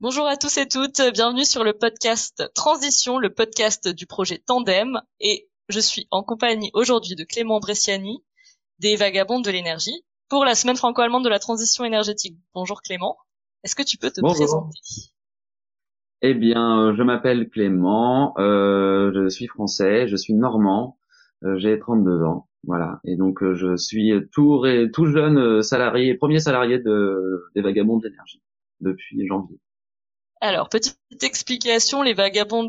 Bonjour à tous et toutes, bienvenue sur le podcast Transition, le podcast du projet Tandem. Et je suis en compagnie aujourd'hui de Clément Bresciani, des Vagabonds de l'énergie, pour la semaine franco-allemande de la transition énergétique. Bonjour Clément, est-ce que tu peux te présenter? Eh bien, je m'appelle Clément, euh, je suis français, je suis normand, euh, j'ai 32 ans. Voilà. Et donc euh, je suis tout, tout jeune euh, salarié, premier salarié de, des Vagabonds de l'énergie depuis janvier. Alors, petite explication, les Vagabonds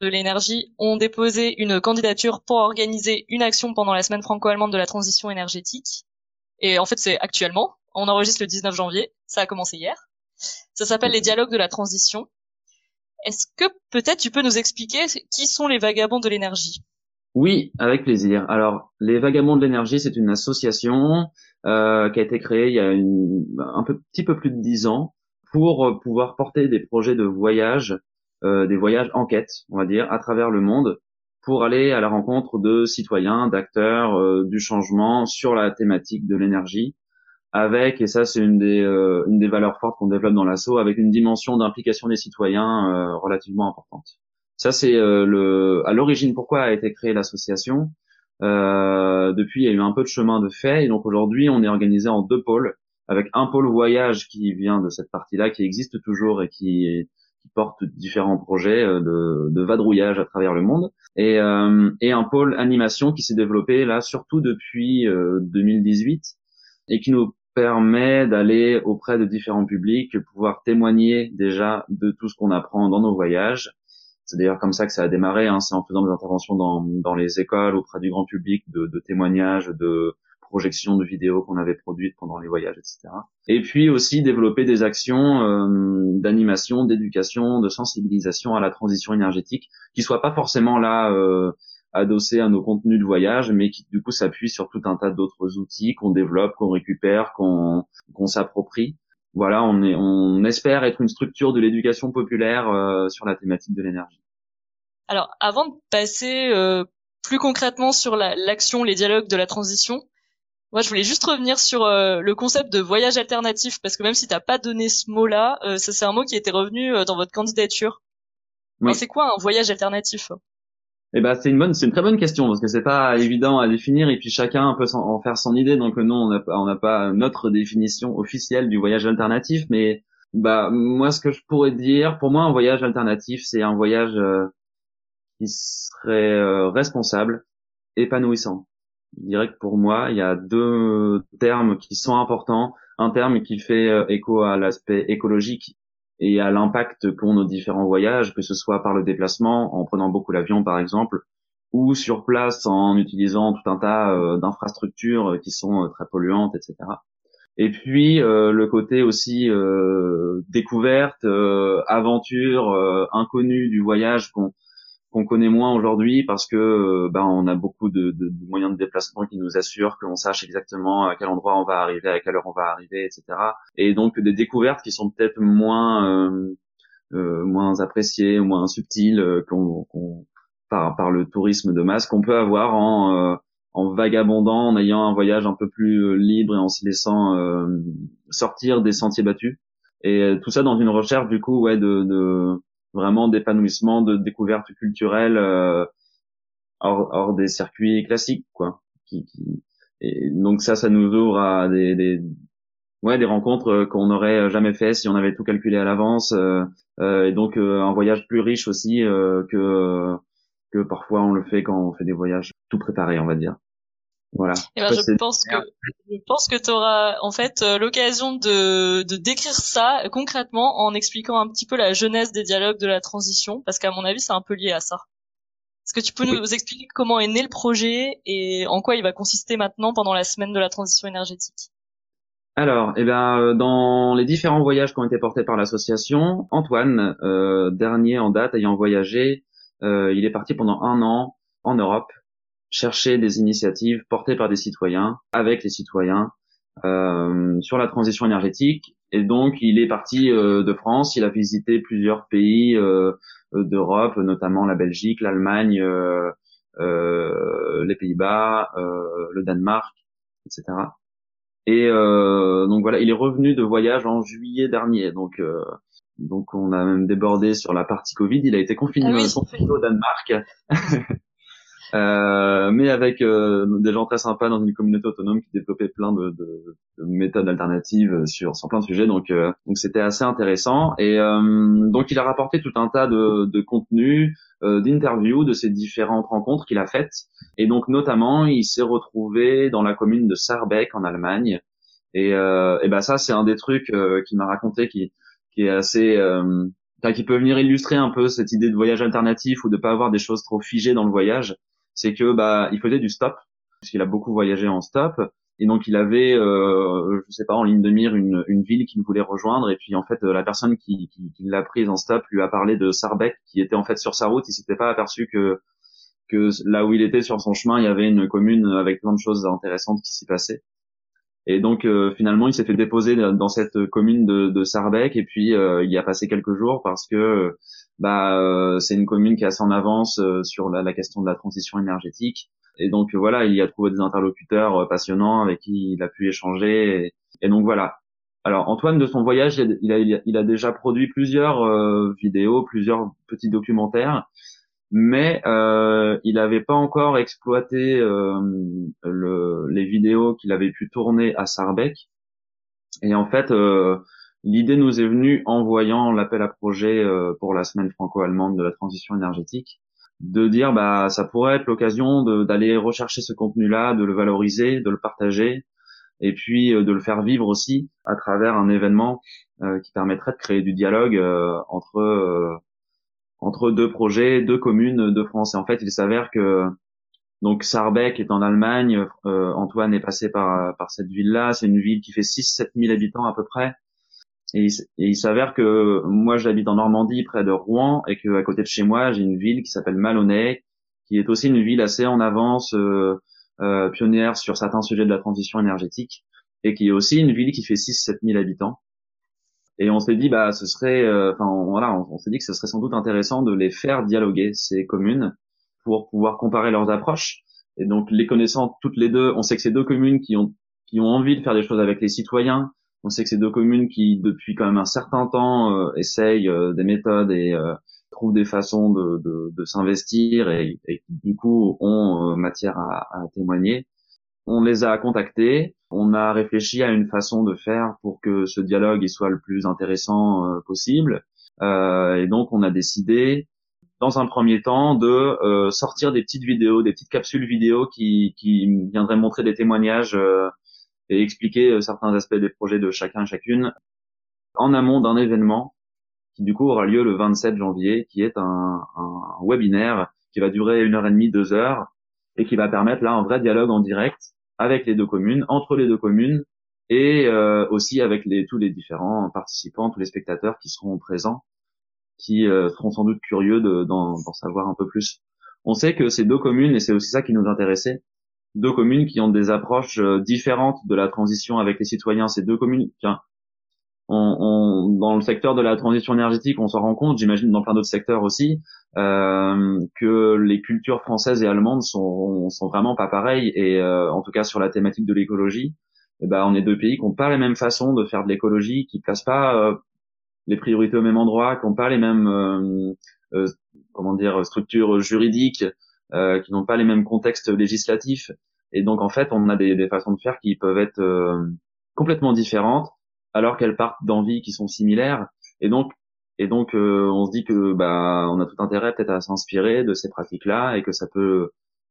de l'énergie ont déposé une candidature pour organiser une action pendant la semaine franco-allemande de la transition énergétique. Et en fait, c'est actuellement. On enregistre le 19 janvier. Ça a commencé hier. Ça s'appelle les dialogues de la transition. Est-ce que peut-être tu peux nous expliquer qui sont les Vagabonds de l'énergie? Oui, avec plaisir. Alors, les Vagabonds de l'énergie, c'est une association euh, qui a été créée il y a un petit peu plus de dix ans pour pouvoir porter des projets de voyage, euh, des voyages enquête, on va dire, à travers le monde, pour aller à la rencontre de citoyens, d'acteurs euh, du changement sur la thématique de l'énergie, avec, et ça c'est une des, une des valeurs fortes qu'on développe dans l'assaut, avec une dimension d'implication des citoyens relativement importante. Ça, c'est euh, le à l'origine pourquoi a été créée l'association. Euh, depuis, il y a eu un peu de chemin de fait, et donc aujourd'hui, on est organisé en deux pôles, avec un pôle voyage qui vient de cette partie-là, qui existe toujours et qui, porte différents projets euh, de, vadrouillage à travers le monde, et, euh, et un pôle animation qui s'est développé là surtout depuis 2018 et qui nous permet d'aller auprès de différents publics, pouvoir témoigner déjà de tout ce qu'on apprend dans nos voyages c'est d'ailleurs comme ça que ça a démarré. Hein. C'est en faisant des interventions dans, dans les écoles, auprès du grand public, de, de témoignages, de projections de vidéos qu'on avait produites pendant les voyages, etc. Et puis aussi développer des actions euh, d'animation, d'éducation, de sensibilisation à la transition énergétique, qui soient pas forcément là euh, adossées à nos contenus de voyage, mais qui du coup s'appuient sur tout un tas d'autres outils qu'on développe, qu'on récupère, qu'on qu'on s'approprie voilà, on, est, on espère être une structure de l'éducation populaire euh, sur la thématique de l'énergie. Alors, avant de passer euh, plus concrètement sur l'action, les dialogues de la transition, moi, je voulais juste revenir sur euh, le concept de voyage alternatif, parce que même si t'as pas donné ce mot-là, ça c'est un mot qui était revenu dans votre candidature. c'est quoi un voyage alternatif? Eh ben c'est une bonne, c'est une très bonne question parce que c'est pas évident à définir et puis chacun peut en faire son idée. Donc non, on n'a pas, on n'a pas notre définition officielle du voyage alternatif, mais bah moi ce que je pourrais dire, pour moi un voyage alternatif c'est un voyage euh, qui serait euh, responsable, épanouissant. Je dirais que pour moi il y a deux termes qui sont importants. Un terme qui fait euh, écho à l'aspect écologique et à l'impact qu'ont nos différents voyages, que ce soit par le déplacement, en prenant beaucoup l'avion par exemple, ou sur place en utilisant tout un tas euh, d'infrastructures qui sont euh, très polluantes, etc. Et puis euh, le côté aussi découverte, aventure, inconnu du voyage qu'on qu'on connaît moins aujourd'hui parce que euh, ben on a beaucoup de, de, de, moyens de déplacement qui nous assurent que l'on sache exactement à quel endroit on va arriver, à quelle heure on va arriver, etc. Et donc des découvertes qui sont peut-être moins euh, euh, moins appréciées, moins subtiles euh, qu'on, par, par le tourisme de masse qu'on peut avoir en en vagabondant, en ayant un voyage un peu plus libre et en se laissant sortir des sentiers battus. Et tout ça dans une recherche du coup ouais de, de vraiment d'épanouissement, de découverte culturelle euh, hors, hors, des circuits classiques, quoi. Qui, qui... Et donc ça, ça nous ouvre à des, des ouais des rencontres euh, qu'on n'aurait jamais fait si on avait tout calculé à l'avance. Euh, euh et donc euh, un voyage plus riche aussi que que parfois on le fait quand on fait des voyages tout préparés, on va dire. Voilà. Et eh ben, je pense que je pense que tu auras en fait euh, l'occasion de, de décrire ça concrètement en expliquant un petit peu la jeunesse des dialogues de la transition, parce qu'à mon avis c'est un peu lié à ça. Est-ce que tu peux nous expliquer comment est né le projet et en quoi il va consister maintenant pendant la semaine de la transition énergétique? Alors, eh ben, euh, dans les différents voyages qui ont été portés par l'association, Antoine, euh, dernier en date ayant voyagé, euh, il est parti pendant un an en Europe chercher des initiatives portées par des citoyens, avec les citoyens, euh, sur la transition énergétique. Et donc, il est parti euh, de France, il a visité plusieurs pays euh, d'Europe, notamment la Belgique, l'Allemagne, euh, euh, les Pays-Bas, le Danemark, etc. Et donc voilà, il est revenu de voyage en juillet dernier. Donc donc on a même débordé sur la partie Covid. Il a été confiné ah au Danemark. Euh, mais avec euh, des gens très sympas dans une communauté autonome qui développait plein de, de, de méthodes alternatives sur, sur plein de sujets. Donc euh, donc c'était assez intéressant. Et donc il a rapporté tout un tas de, de contenus, d'interviews de ces différentes rencontres qu'il a faites. Et donc notamment il s'est retrouvé dans la commune de Sarbeck en Allemagne. Et, et ben ça c'est un des trucs qu'il m'a raconté qui qui est assez qui peut venir illustrer un peu cette idée de voyage alternatif ou de pas avoir des choses trop figées dans le voyage c'est que bah il faisait du stop puisqu'il a beaucoup voyagé en stop et donc il avait euh, je sais pas en ligne de mire une, une ville qu'il voulait rejoindre et puis en fait la personne qui, qui, qui l'a prise en stop lui a parlé de Sarbeck qui était en fait sur sa route il s'était pas aperçu que que là où il était sur son chemin il y avait une commune avec plein de choses intéressantes qui s'y passaient. Et donc euh, finalement il s'est fait déposer dans cette commune de, de Sarbeck et puis euh, il y a passé quelques jours parce que bah euh, c'est une commune qui est assez en avance euh, sur la, question de la transition énergétique. Et donc voilà, il y a trouvé des interlocuteurs euh, passionnants avec qui il a pu échanger. Et, donc voilà. Alors Antoine, de son voyage, il a, il a, déjà produit plusieurs vidéos, plusieurs petits documentaires, mais euh, il n'avait pas encore exploité le, les vidéos qu'il avait pu tourner à Sarbec. Et en fait, L'idée nous est venue en voyant l'appel à projet euh, pour la semaine franco-allemande de la transition énergétique, de dire bah ça pourrait être l'occasion d'aller rechercher ce contenu-là, de le valoriser, de le partager, et puis euh, de le faire vivre aussi à travers un événement euh, qui permettrait de créer du dialogue entre entre deux projets, deux communes de France. Et en fait, il s'avère que donc Sarbeck est en Allemagne, Antoine est passé par par cette ville-là. C'est une ville qui fait 6-7 000 habitants à peu près et, il s'avère que moi j'habite en Normandie près de Rouen et que à côté de chez moi j'ai une ville qui s'appelle Malonnet qui est aussi une ville assez en avance euh, euh, pionnière sur certains sujets de la transition énergétique et qui est aussi une ville qui fait 6-7 000 habitants. Et on s'est dit bah ce serait euh, enfin voilà on, s'est dit que ce serait sans doute intéressant de les faire dialoguer ces communes pour pouvoir comparer leurs approches. Et donc les connaissant toutes les deux on sait que ces deux communes qui ont qui ont envie de faire des choses avec les citoyens on sait que c'est deux communes qui, depuis quand même un certain temps, euh, essayent euh, des méthodes et euh, trouvent des façons de, de, de s'investir et, et, du coup ont matière à, à, témoigner. On les a contactés, on a réfléchi à une façon de faire pour que ce dialogue il soit le plus intéressant possible. et donc on a décidé dans un premier temps de sortir des petites vidéos, des petites capsules vidéo qui, qui viendraient montrer des témoignages et expliquer euh, certains aspects des projets de chacun chacune en amont d'un événement qui du coup aura lieu le 27 janvier, qui est un, un, webinaire qui va durer une heure et demie, deux heures, et qui va permettre là un vrai dialogue en direct avec les deux communes, entre les deux communes, et euh, aussi avec les, tous les différents participants, tous les spectateurs qui seront présents, qui euh, seront sans doute curieux d'en savoir un peu plus. On sait que ces deux communes, et c'est aussi ça qui nous intéressait, deux communes qui ont des approches euh, différentes de la transition avec les citoyens. Ces deux communes, tiens, on, on, dans le secteur de la transition énergétique, on s'en rend compte, j'imagine dans plein d'autres secteurs aussi, euh, que les cultures françaises et allemandes sont, sont vraiment pas pareilles. Et euh, en tout cas sur la thématique de l'écologie, eh ben, on est deux pays qui n'ont pas les mêmes façons de faire de l'écologie, qui placent pas euh, les priorités au même endroit, qui n'ont pas les mêmes euh, comment dire structures juridiques, euh, qui n'ont pas les mêmes contextes législatifs. Et donc en fait, on a des, des façons de faire qui peuvent être euh, complètement différentes, alors qu'elles partent d'envies qui sont similaires. Et donc et donc euh, on se dit que bah on a tout intérêt peut-être à s'inspirer de ces pratiques-là et que ça peut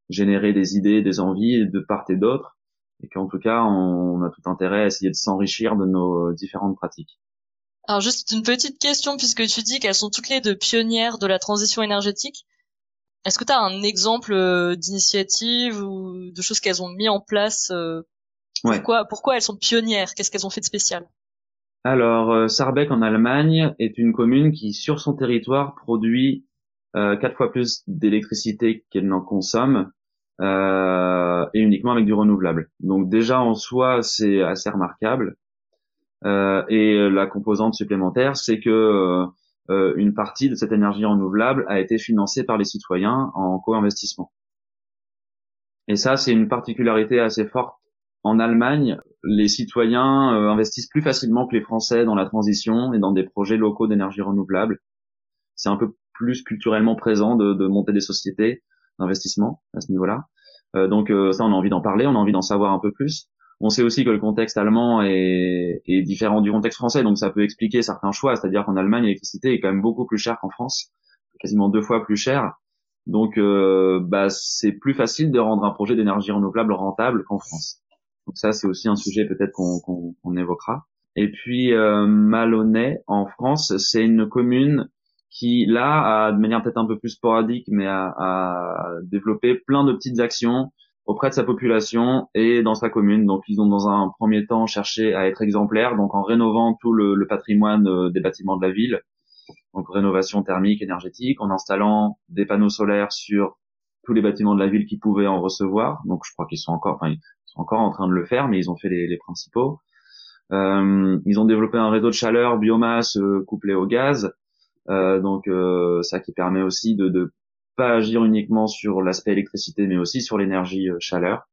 générer des idées, des envies de part et d'autre, et qu'en tout cas on, a tout intérêt à essayer de s'enrichir de nos différentes pratiques. Alors juste une petite question puisque tu dis qu'elles sont toutes les deux pionnières de la transition énergétique. Est-ce que tu as un exemple euh, d'initiative ou de choses qu'elles ont mis en place euh, pourquoi, pourquoi elles sont pionnières? Qu'est-ce qu'elles ont fait de spécial? Alors, euh, Sarbeck en Allemagne est une commune qui, sur son territoire, produit quatre fois plus d'électricité qu'elle n'en consomme, et uniquement avec du renouvelable. Donc déjà en soi, c'est assez remarquable. et la composante supplémentaire, c'est que euh, une partie de cette énergie renouvelable a été financée par les citoyens en co-investissement. Et ça, c'est une particularité assez forte en Allemagne. les citoyens investissent plus facilement que les Français dans la transition et dans des projets locaux d'énergie renouvelable. C'est un peu plus culturellement présent de, de monter des sociétés d'investissement à ce niveau-là. Euh, donc ça, on a envie d'en parler, on a envie d'en savoir un peu plus. On sait aussi que le contexte allemand est, différent du contexte français, donc ça peut expliquer certains choix. C'est-à-dire qu'en Allemagne, l'électricité est quand même beaucoup plus chère qu'en France, quasiment deux fois plus chère. Donc, euh, bah, c'est plus facile de rendre un projet d'énergie renouvelable rentable qu'en France. Donc ça, c'est aussi un sujet peut-être qu'on évoquera. Et puis euh, Malonnet, en France, c'est une commune qui, là, a de manière peut-être un peu plus sporadique, mais a, a développé plein de petites actions auprès de sa population et dans sa commune. Donc ils ont dans un premier temps cherché à être exemplaires, donc en rénovant tout le, le patrimoine euh, des bâtiments de la ville, donc rénovation thermique, énergétique, en installant des panneaux solaires sur tous les bâtiments de la ville qui pouvaient en recevoir. Donc je crois qu'ils sont encore, enfin ils sont encore en train de le faire, mais ils ont fait les, les principaux. Euh, ils ont développé un réseau de chaleur biomasse euh, couplé au gaz, euh, donc euh, ça qui permet aussi de, de pas agir uniquement sur l'aspect électricité, mais aussi sur l'énergie euh, chaleur.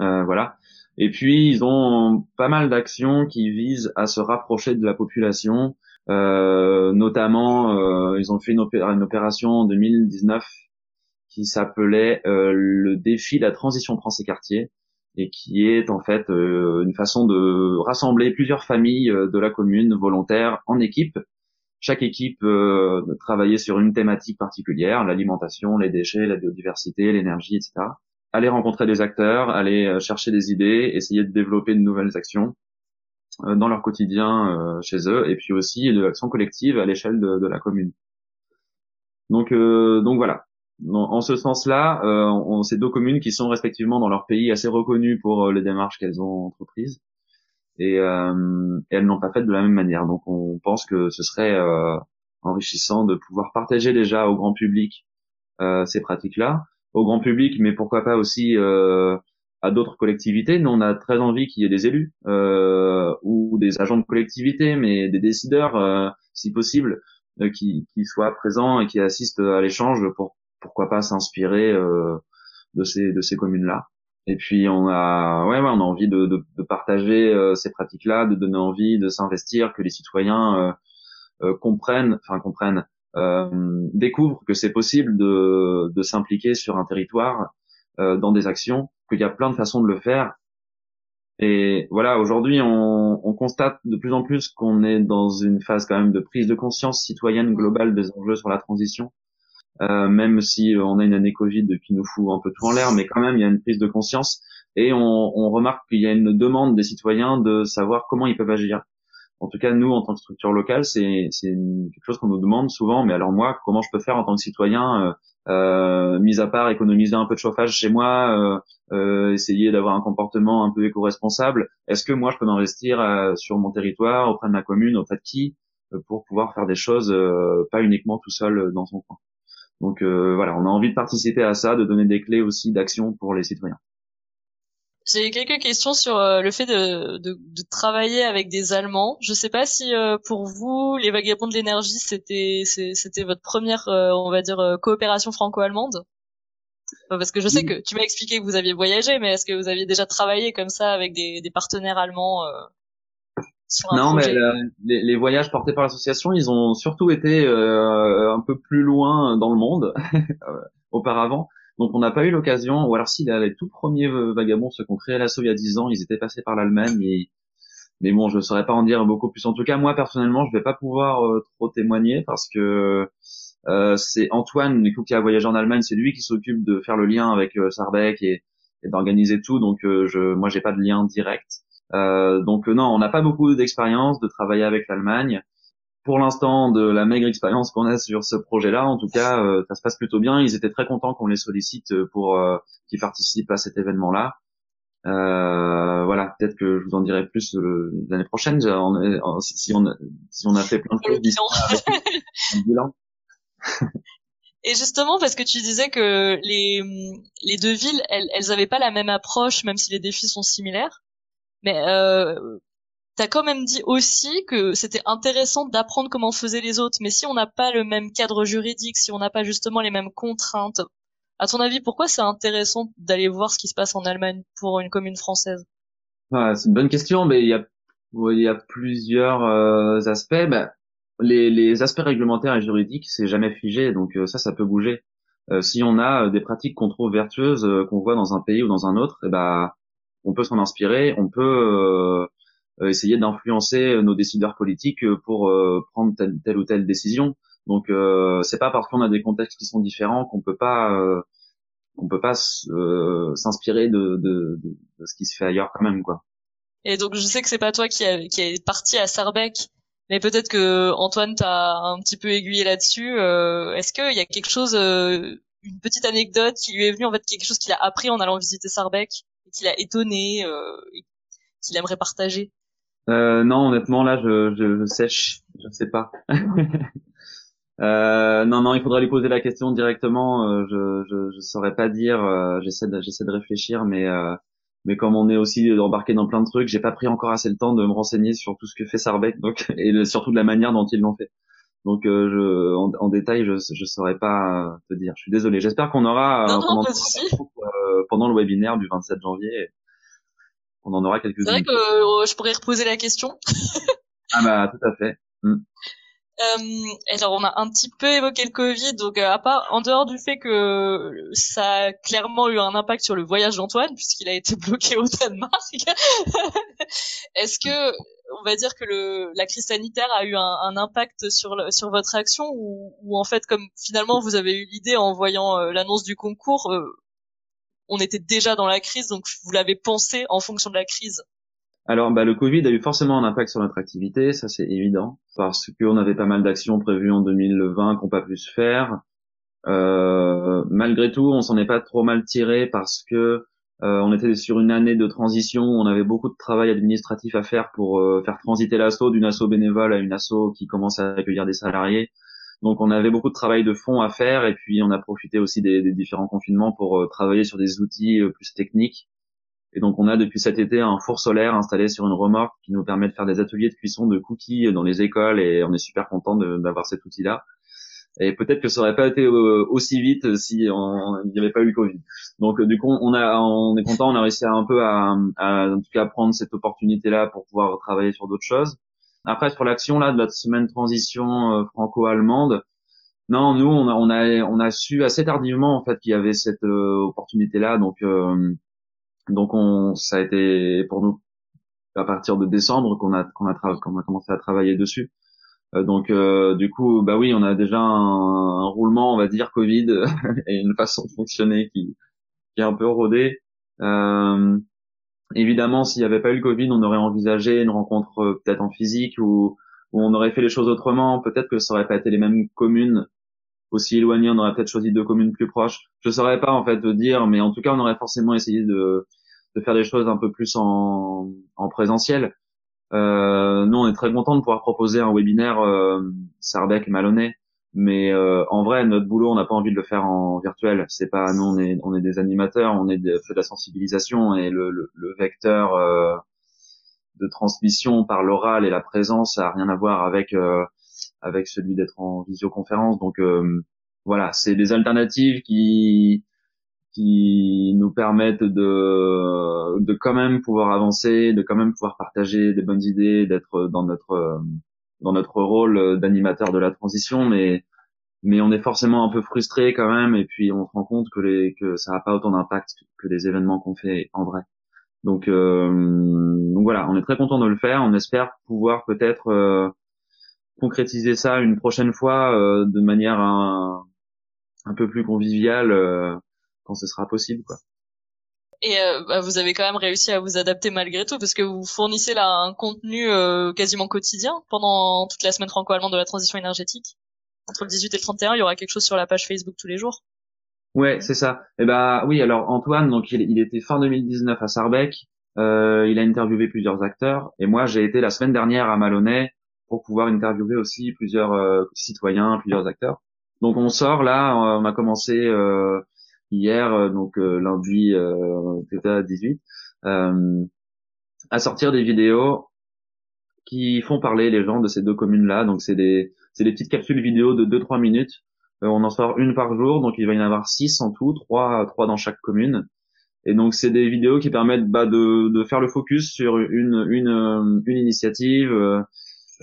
Euh, voilà. Et puis ils ont pas mal d'actions qui visent à se rapprocher de la population. Euh, notamment, ils ont fait une, opération en 2019 qui s'appelait le défi la transition France et quartier et qui est en fait une façon de rassembler plusieurs familles de la commune volontaires en équipe chaque équipe euh, travaillait sur une thématique particulière, l'alimentation, les déchets, la biodiversité, l'énergie, etc. Aller rencontrer des acteurs, aller euh, chercher des idées, essayer de développer de nouvelles actions euh, dans leur quotidien euh, chez eux, et puis aussi de l'action collective à l'échelle de, de, la commune. Donc, donc voilà. En, ce sens-là, on, ces deux communes qui sont respectivement dans leur pays assez reconnues pour les démarches qu'elles ont entreprises, et, euh, et elles n'ont pas fait de la même manière. Donc on pense que ce serait euh, enrichissant de pouvoir partager déjà au grand public euh, ces pratiques-là, au grand public, mais pourquoi pas aussi à d'autres collectivités. Nous, on a très envie qu'il y ait des élus ou des agents de collectivité, mais des décideurs, si possible, qui, qui, soient présents et qui assistent à l'échange pour pourquoi pas s'inspirer de ces de ces communes-là. Et puis on a, ouais, ouais on a envie de, de, de partager euh, ces pratiques-là, de donner envie de s'investir, que les citoyens euh, euh comprennent, enfin comprennent, euh, découvrent que c'est possible de, de s'impliquer sur un territoire dans des actions, qu'il y a plein de façons de le faire. Et voilà, aujourd'hui, on, on, constate de plus en plus qu'on est dans une phase quand même de prise de conscience citoyenne globale des enjeux sur la transition euh, même si euh, on a une année Covid qui nous fout un peu tout en l'air, mais quand même il y a une prise de conscience et on, on remarque qu'il y a une demande des citoyens de savoir comment ils peuvent agir. En tout cas, nous, en tant que structure locale, c'est quelque chose qu'on nous demande souvent. Mais alors moi, comment je peux faire en tant que citoyen, euh, euh, mis à part économiser un peu de chauffage chez moi, euh, euh essayer d'avoir un comportement un peu éco-responsable Est-ce que moi, je peux m'investir sur mon territoire, auprès de ma commune, auprès de qui, pour pouvoir faire des choses pas uniquement tout seul dans son coin? Donc euh, voilà, on a envie de participer à ça, de donner des clés aussi d'action pour les citoyens. J'ai quelques questions sur euh, le fait de, de, de, travailler avec des Allemands. Je sais pas si euh, pour vous, les vagabonds de l'énergie, c'était c'était votre première, on va dire, coopération franco-allemande? Parce que je sais que tu m'as expliqué que vous aviez voyagé, mais est-ce que vous aviez déjà travaillé comme ça avec des, des partenaires allemands non, mais les, les, voyages portés par l'association, ils ont surtout été euh, un peu plus loin dans le monde euh, auparavant. Donc on n'a pas eu l'occasion, ou alors si les tout premiers vagabonds, ceux qui ont créé l'assaut il y a 10 ans, ils étaient passés par l'Allemagne, et... mais bon, je ne saurais pas en dire beaucoup plus. En tout cas, moi personnellement, je vais pas pouvoir euh, trop témoigner parce que euh, c'est Antoine du coup, qui a voyagé en Allemagne, c'est lui qui s'occupe de faire le lien avec euh, Sarbeck et, et d'organiser tout. Donc je, moi, j'ai pas de lien direct. Euh, donc euh, non, on n'a pas beaucoup d'expérience de travailler avec l'Allemagne. Pour l'instant, de la maigre expérience qu'on a sur ce projet-là, en tout cas, euh, ça se passe plutôt bien. Ils étaient très contents qu'on les sollicite pour qu'ils participent à cet événement-là. Euh, voilà, peut-être que je vous en dirai plus l'année prochaine si, on a, si on a fait plein de choses bilan. Et justement, parce que tu disais que les, les deux villes, elles, elles avaient pas la même approche, même si les défis sont similaires. Mais euh, t'as quand même dit aussi que c'était intéressant d'apprendre comment faisaient les autres. Mais si on n'a pas le même cadre juridique, si on n'a pas justement les mêmes contraintes, à ton avis, pourquoi c'est intéressant d'aller voir ce qui se passe en Allemagne pour une commune française? C'est une bonne question, mais il y a y a plusieurs aspects. Bah, les, les aspects réglementaires et juridiques, c'est jamais figé, donc ça, ça peut bouger. si on a des pratiques qu'on trouve vertueuses, qu'on voit dans un pays ou dans un autre, et eh ben on peut s'en inspirer, on peut euh, essayer d'influencer nos décideurs politiques pour euh, prendre telle, telle, ou telle décision. Donc euh, c'est pas parce qu'on a des contextes qui sont différents qu'on peut pas on peut pas s'inspirer de, de, de, ce qui se fait ailleurs quand même quoi. Et donc je sais que c'est pas toi qui, a, qui est parti à Sarbec, mais peut-être que Antoine t'a un petit peu aiguillé là-dessus. Euh, Est-ce qu'il y a quelque chose, une petite anecdote qui lui est venue en fait quelque chose qu'il a appris en allant visiter Sarbec? Et qui l'a étonné et qu'il aimerait partager? Euh, non, honnêtement, là, je, je, je sèche. Je sais pas. euh, non, non, il faudrait lui poser la question directement. Euh, je, je, je saurais pas dire. Euh, j'essaie, de, j'essaie de réfléchir, mais euh, mais comme on est aussi embarqué dans plein de trucs, j'ai pas pris encore assez le temps de me renseigner sur tout ce que fait Sarbec, donc et surtout de la manière dont ils l'ont fait. Donc je, en, en, détail, je je saurais pas te dire. Je suis désolé. J'espère qu'on aura non, non, pendant le webinaire du 27 janvier on en aura quelques-unes. C'est vrai que euh, je pourrais reposer la question. ah bah tout à fait. Mm. Euh, alors on a un petit peu évoqué le Covid, donc euh, à part en dehors du fait que ça a clairement eu un impact sur le voyage d'Antoine puisqu'il a été bloqué au Danemark, est-ce que on va dire que la crise sanitaire a eu un, impact sur votre action ou, en fait comme finalement vous avez eu l'idée en voyant euh, l'annonce du concours, on était déjà dans la crise, donc vous l'avez pensé en fonction de la crise? Alors, bah, le Covid a eu forcément un impact sur notre activité, ça c'est évident, parce qu'on avait pas mal d'actions prévues en 2020 qu'on pas pu se faire. Euh, malgré tout, on s'en est pas trop mal tiré parce que euh, on était sur une année de transition, on avait beaucoup de travail administratif à faire pour euh, faire transiter l'assaut d'une asso bénévole à une asso qui commence à accueillir des salariés. Donc on avait beaucoup de travail de fond à faire et puis on a profité aussi des, des différents confinements pour euh, travailler sur des outils euh, plus techniques. Et donc on a depuis cet été un four solaire installé sur une remorque qui nous permet de faire des ateliers de cuisson de cookies dans les écoles et on est super content d'avoir cet outil-là. Et peut-être que ça aurait pas été euh, aussi vite si il n'y avait pas eu le Covid. Donc du coup on a on est content, on a réussi un peu à, à en tout cas prendre cette opportunité-là pour pouvoir travailler sur d'autres choses. Après, sur l'action là de la semaine transition euh, franco-allemande, non, nous on a on a on a su assez tardivement en fait qu'il y avait cette euh, opportunité là, donc euh, donc on ça a été pour nous à partir de décembre qu'on a qu'on a qu'on a commencé à travailler dessus. Donc du coup bah oui on a déjà un, un roulement on va dire Covid et une façon de fonctionner qui qui est un peu rodée. Euh, Évidemment, s'il n'y avait pas eu le Covid, on aurait envisagé une rencontre euh, peut-être en physique ou, on aurait fait les choses autrement. Peut-être que ça aurait pas été les mêmes communes aussi éloignées. On aurait peut-être choisi deux communes plus proches. Je saurais pas en fait de dire, mais en tout cas, on aurait forcément essayé de, de faire des choses un peu plus en, en présentiel. Euh, nous, on est très content de pouvoir proposer un webinaire euh, Sarbec et Malonnet mais euh, en vrai, notre boulot, on n'a pas envie de le faire en virtuel. C'est pas nous, on est on est des animateurs, on est de, fait de la sensibilisation et le, le, le vecteur euh, de transmission par l'oral et la présence ça a rien à voir avec euh, avec celui d'être en visioconférence. Donc voilà, c'est des alternatives qui qui nous permettent de de quand même pouvoir avancer, de quand même pouvoir partager des bonnes idées, d'être dans notre dans notre rôle d'animateur de la transition, mais mais on est forcément un peu frustré quand même, et puis on se rend compte que les que ça n'a pas autant d'impact que les événements qu'on fait en vrai. Donc, euh, donc voilà, on est très content de le faire. On espère pouvoir peut-être euh, concrétiser ça une prochaine fois euh, de manière un, un peu plus conviviale euh, quand ce sera possible, quoi. Et euh, bah, vous avez quand même réussi à vous adapter malgré tout parce que vous fournissez là un contenu euh, quasiment quotidien pendant toute la semaine franco-allemande de la transition énergétique. Entre le 18 et le 31, il y aura quelque chose sur la page Facebook tous les jours. Ouais, c'est ça. Et eh bah oui, alors Antoine, donc il, il était fin 2019 à Sarbec. Euh, il a interviewé plusieurs acteurs et moi j'ai été la semaine dernière à Malonnet pour pouvoir interviewer aussi plusieurs euh, citoyens, plusieurs acteurs. Donc on sort là, on a commencé euh, hier, euh, donc euh, lundi, euh, 18, euh, à sortir des vidéos qui font parler les gens de ces deux communes-là. Donc c'est des, c'est des petites capsules vidéo de 2-3 minutes. on en sort une par jour, donc il va y en avoir 6 en tout, 3, 3 dans chaque commune. Et donc c'est des vidéos qui permettent bah, de, de faire le focus sur une une une initiative,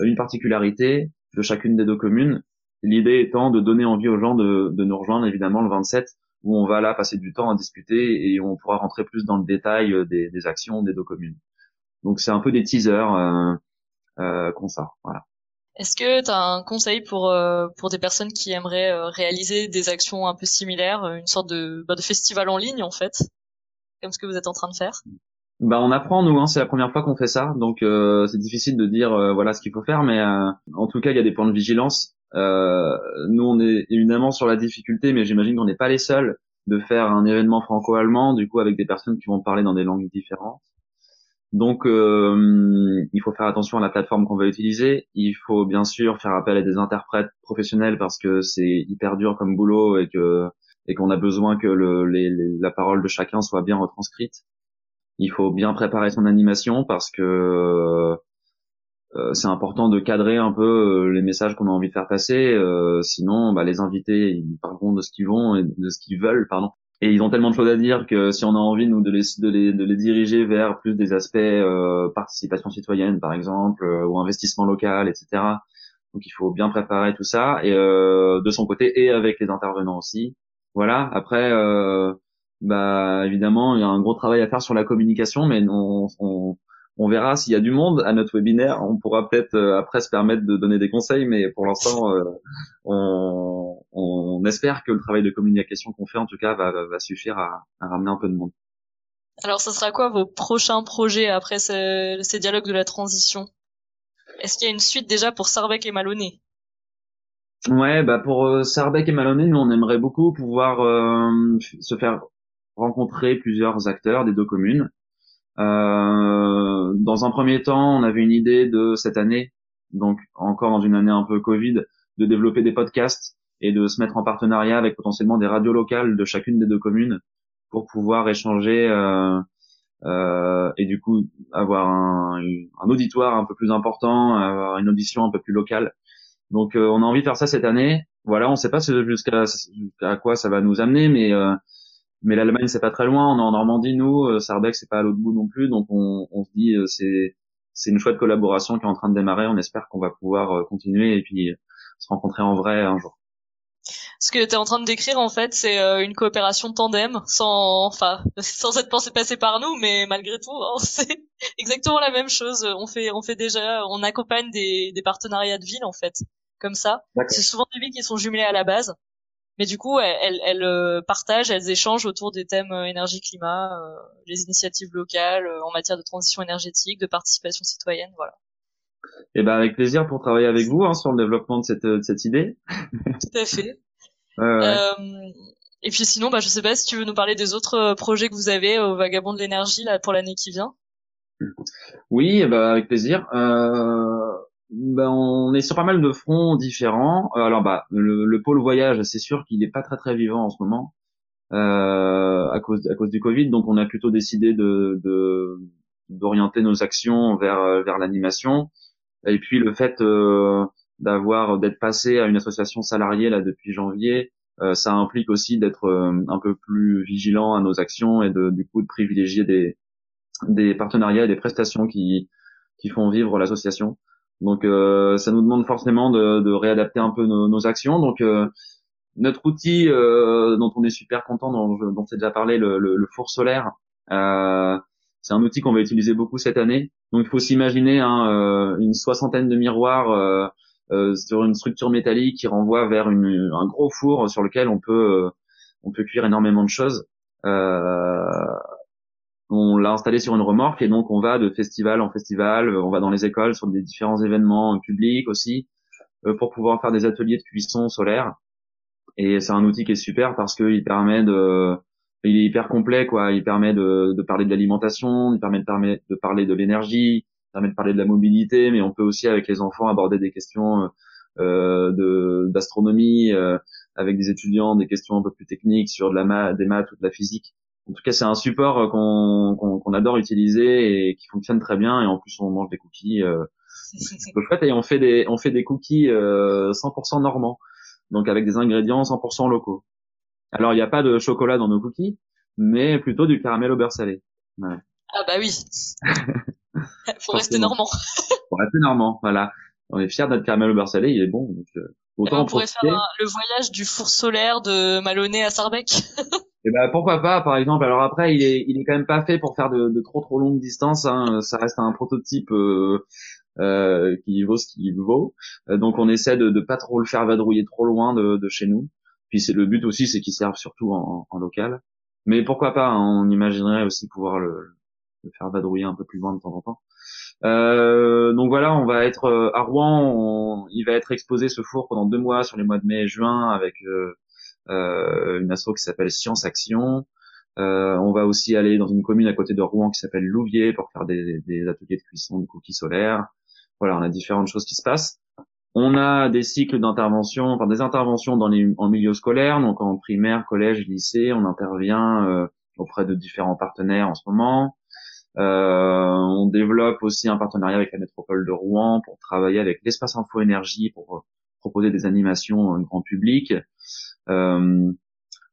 une particularité de chacune des deux communes. L'idée étant de donner envie aux gens de, de nous rejoindre évidemment le 27 où on va là passer du temps à discuter et on pourra rentrer plus dans le détail des, des actions des deux communes. Donc c'est un peu des teasers euh, euh, qu'on sort. Voilà. Est-ce que tu as un conseil pour euh, pour des personnes qui aimeraient euh, réaliser des actions un peu similaires, euh, une sorte de bah, de festival en ligne en fait, comme ce que vous êtes en train de faire? Bah on apprend nous, hein, c'est la première fois qu'on fait ça, donc euh, c'est difficile de dire voilà ce qu'il faut faire, mais en tout cas il y a des points de vigilance. Nous on est évidemment sur la difficulté, mais j'imagine qu'on n'est pas les seuls de faire un événement franco-allemand, du coup avec des personnes qui vont parler dans des langues différentes. Donc, euh, il faut faire attention à la plateforme qu'on va utiliser. Il faut bien sûr faire appel à des interprètes professionnels parce que c'est hyper dur comme boulot et que et qu'on a besoin que le, les, la parole de chacun soit bien retranscrite. Il faut bien préparer son animation parce que euh, c'est important de cadrer un peu euh, les messages qu'on a envie de faire passer. Euh, sinon, bah, les invités ils parleront de ce qu'ils vont et de ce qu'ils veulent, pardon. Et ils ont tellement de choses à dire que si on a envie nous de les de les, de les diriger vers plus des aspects euh, participation citoyenne par exemple euh, ou investissement local etc donc il faut bien préparer tout ça. Et euh, de son côté et avec les intervenants aussi. Voilà. Après euh, bah évidemment il y a un gros travail à faire sur la communication mais on, on on verra s'il y a du monde à notre webinaire. On pourra peut-être euh, après se permettre de donner des conseils, mais pour l'instant, euh, on, on, espère que le travail de communication qu'on fait, en tout cas, va, va suffire à, à, ramener un peu de monde. Alors, ce sera quoi vos prochains projets après ces, ces dialogues de la transition? Est-ce qu'il y a une suite déjà pour Sarbec et Maloney? Ouais, bah pour euh, Sarbec et Maloney, nous on aimerait beaucoup pouvoir euh, se faire rencontrer plusieurs acteurs des deux communes euh, dans un premier temps, on avait une idée de cette année, donc encore dans une année un peu Covid, de développer des podcasts et de se mettre en partenariat avec potentiellement des radios locales de chacune des deux communes pour pouvoir échanger euh, euh, et du coup avoir un, un, auditoire un peu plus important, avoir une audition un peu plus locale. Donc euh, on a envie de faire ça cette année. Voilà, on sait pas jusqu'à jusqu'à quoi ça va nous amener, mais euh, mais l'Allemagne c'est pas très loin, on est en Normandie nous, euh, Sarbec c'est pas à l'autre bout non plus, donc on, on se dit euh, c'est c'est une chouette collaboration qui est en train de démarrer, on espère qu'on va pouvoir euh, continuer et puis se rencontrer en vrai un jour. Ce que tu es en train de décrire en fait, c'est une coopération tandem sans enfin sans être pensé passer par nous, mais malgré tout, hein, c'est exactement la même chose. On fait on fait déjà on accompagne des des partenariats de ville en fait, comme ça. C'est souvent des villes qui sont jumelées à la base mais du coup elles, elles, euh, partagent, elles échangent autour des thèmes euh, énergie-climat, euh, les initiatives locales en matière de transition énergétique, de participation citoyenne, voilà. Et eh ben avec plaisir pour travailler avec vous hein, sur le développement de cette, de cette idée. Tout à fait. Euh, et puis sinon, bah, je sais pas si tu veux nous parler des autres projets que vous avez au Vagabond de l'énergie là pour l'année qui vient? Oui, bah, avec plaisir. Euh, ben, on est sur pas mal de fronts différents. Euh, alors bah le, pôle voyage, c'est sûr qu'il est pas très très vivant en ce moment euh, à cause à cause du Covid, donc on a plutôt décidé de d'orienter nos actions vers vers l'animation. Et puis le fait euh, d'avoir d'être passé à une association salariée là depuis janvier, euh, ça implique aussi d'être un peu plus vigilant à nos actions et de du coup de privilégier des des partenariats et des prestations qui qui font vivre l'association. Donc euh, ça nous demande forcément de, de réadapter un peu nos, nos actions. Donc euh, notre outil euh, dont on est super content, dont, dont j'ai déjà parlé, le, le, le four solaire, euh, c'est un outil qu'on va utiliser beaucoup cette année. Donc il faut s'imaginer hein, euh, une soixantaine de miroirs sur une structure métallique qui renvoie vers une, un gros four sur lequel on peut on peut cuire énormément de choses. Euh, on l'a installé sur une remorque et donc on va de festival en festival, on va dans les écoles sur des différents événements publics aussi euh, pour pouvoir faire des ateliers de cuisson solaire. Et c'est un outil qui est super parce qu'il permet de, il est hyper complet quoi. Il permet de, parler de l'alimentation, il permet de, parler de l'énergie, il permet de parler de la mobilité, mais on peut aussi avec les enfants aborder des questions euh, d'astronomie euh, avec des étudiants, des questions un peu plus techniques sur de la des maths ou de la physique en tout cas, c'est un support euh, qu'on qu'on adore utiliser et qui fonctionne très bien. Et en plus, on mange des cookies. Euh, et on fait des on fait des cookies euh, 100% normands, donc avec des ingrédients 100% locaux. Alors, il n'y a pas de chocolat dans nos cookies, mais plutôt du caramel au beurre salé. Ah bah oui. Faut rester normand. Faut rester normand, voilà. On est fiers de notre caramel au beurre salé, il est bon. Donc, euh, autant on pourrait faire le voyage du four solaire de Maloney à Sarbec. Et eh ben pourquoi pas, par exemple. Alors après, il est, il est quand même pas fait pour faire de, de trop trop longues distances. Hein. Ça reste un prototype euh, euh, qui vaut ce qu'il vaut. Euh, donc on essaie de, de pas trop le faire vadrouiller trop loin de, de chez nous. Puis c'est le but aussi, c'est qu'il serve surtout en, en, local. Mais pourquoi pas hein, On imaginerait aussi pouvoir le, le, faire vadrouiller un peu plus loin de temps en temps. Euh, donc voilà, on va être euh, à Rouen. il va être exposé ce four pendant deux mois sur les mois de mai et juin avec euh une asso qui s'appelle Science Action. on va aussi aller dans une commune à côté de Rouen qui s'appelle Louviers pour faire des, ateliers de cuisson de cookies solaires. Voilà, on a différentes choses qui se passent. On a des cycles d'intervention, enfin des interventions dans les, en milieu scolaire, donc en primaire, collège, lycée. On intervient auprès de différents partenaires en ce moment. Euh, on développe aussi un partenariat avec la métropole de Rouen pour travailler avec l'espace info énergie pour proposer des animations grand public. Euh,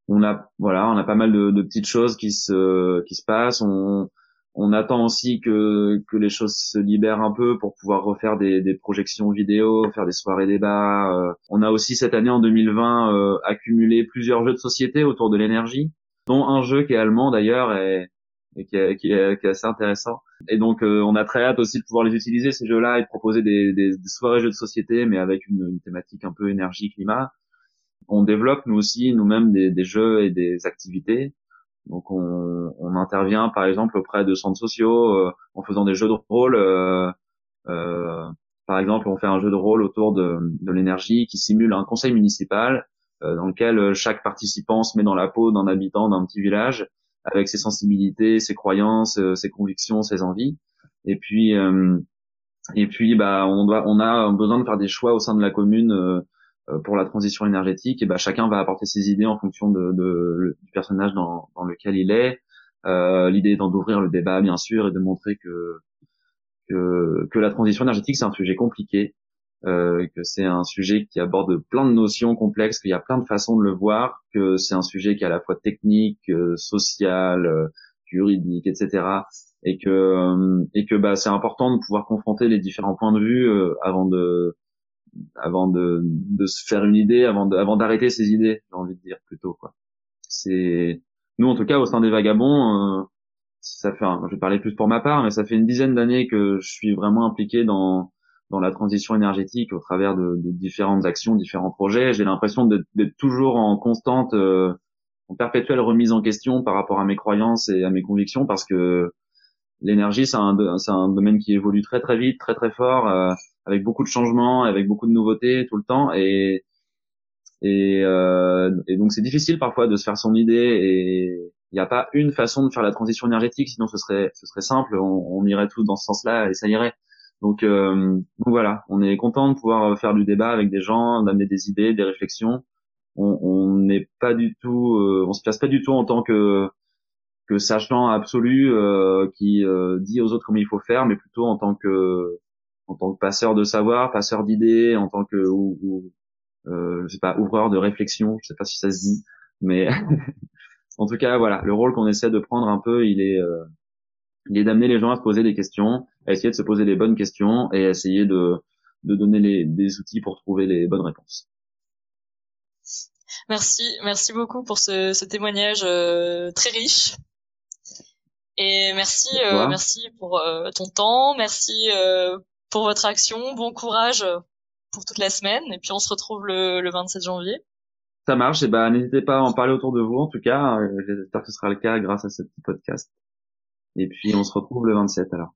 on a voilà, on a pas mal de, de, petites choses qui se qui se passent. On, on attend aussi que que les choses se libèrent un peu pour pouvoir refaire des, des projections vidéo, faire des soirées débats. Euh, on a aussi cette année en 2020 euh, accumulé plusieurs jeux de société autour de l'énergie, dont un jeu qui est allemand d'ailleurs et et qui est, qui est, assez intéressant. Et donc, euh, on a très hâte aussi de pouvoir les utiliser ces jeux-là et de proposer des, des, soirées jeux de société, mais avec une, thématique un peu énergie climat. On développe nous aussi nous-mêmes des, des, jeux et des activités. Donc, on, on, intervient par exemple auprès de centres sociaux euh, en faisant des jeux de rôle. Euh, euh, par exemple, on fait un jeu de rôle autour de, de l'énergie qui simule un conseil municipal dans lequel chaque participant se met dans la peau d'un habitant d'un petit village avec ses sensibilités, ses croyances, euh, ses convictions, ses envies. Et puis euh, et puis bah on doit on a besoin de faire des choix au sein de la commune euh, pour la transition énergétique et bah chacun va apporter ses idées en fonction de, de du personnage dans, dans lequel il est. Euh, L'idée étant d'ouvrir le débat bien sûr et de montrer que que, que la transition énergétique c'est un sujet compliqué euh, que c'est un sujet qui aborde plein de notions complexes, qu'il y a plein de façons de le voir, que c'est un sujet qui est à la fois technique, euh, social, euh, juridique, etc. Et que euh, et que bah c'est important de pouvoir confronter les différents points de vue avant de avant de, de se faire une idée, avant de, avant d'arrêter ses idées, j'ai envie de dire plutôt quoi. C'est nous en tout cas au sein des vagabonds, ça fait, je vais parler plus pour ma part, mais ça fait une dizaine d'années que je suis vraiment impliqué dans dans la transition énergétique au travers de, de différentes actions, différents projets. J'ai l'impression d'être toujours en constante, euh, en perpétuelle remise en question par rapport à mes croyances et à mes convictions, parce que l'énergie, c'est un, un domaine qui évolue très très vite, très très fort, euh, avec beaucoup de changements, avec beaucoup de nouveautés tout le temps, et et, euh, et donc c'est difficile parfois de se faire son idée et il n'y a pas une façon de faire la transition énergétique, sinon ce serait ce serait simple, on, irait tous dans ce sens-là et ça irait. Donc, euh, voilà, on est content de pouvoir faire du débat avec des gens, d'amener des idées, des réflexions. On n'est pas du tout, euh, on se place pas du tout en tant que que sachant absolu euh, qui euh, dit aux autres comment il faut faire, mais plutôt en tant que en tant que passeur de savoir, passeur d'idées, en tant que ou, ou euh, je sais pas ouvreur de réflexion, je sais pas si ça se dit, mais en tout cas voilà, le rôle qu'on essaie de prendre un peu, il est il est d'amener les gens à se poser des questions, à essayer de se poser les bonnes questions et à essayer de, de donner les, des outils pour trouver les bonnes réponses. Merci, merci beaucoup pour ce, ce témoignage euh, très riche. Et merci, euh, merci pour euh, ton temps, merci pour votre action, bon courage pour toute la semaine. Et puis on se retrouve le, le 27 janvier. Ça marche, et ben n'hésitez pas à en parler autour de vous. En tout cas, j'espère que ce sera le cas grâce à ce petit podcast. Et puis on se retrouve le 27 alors.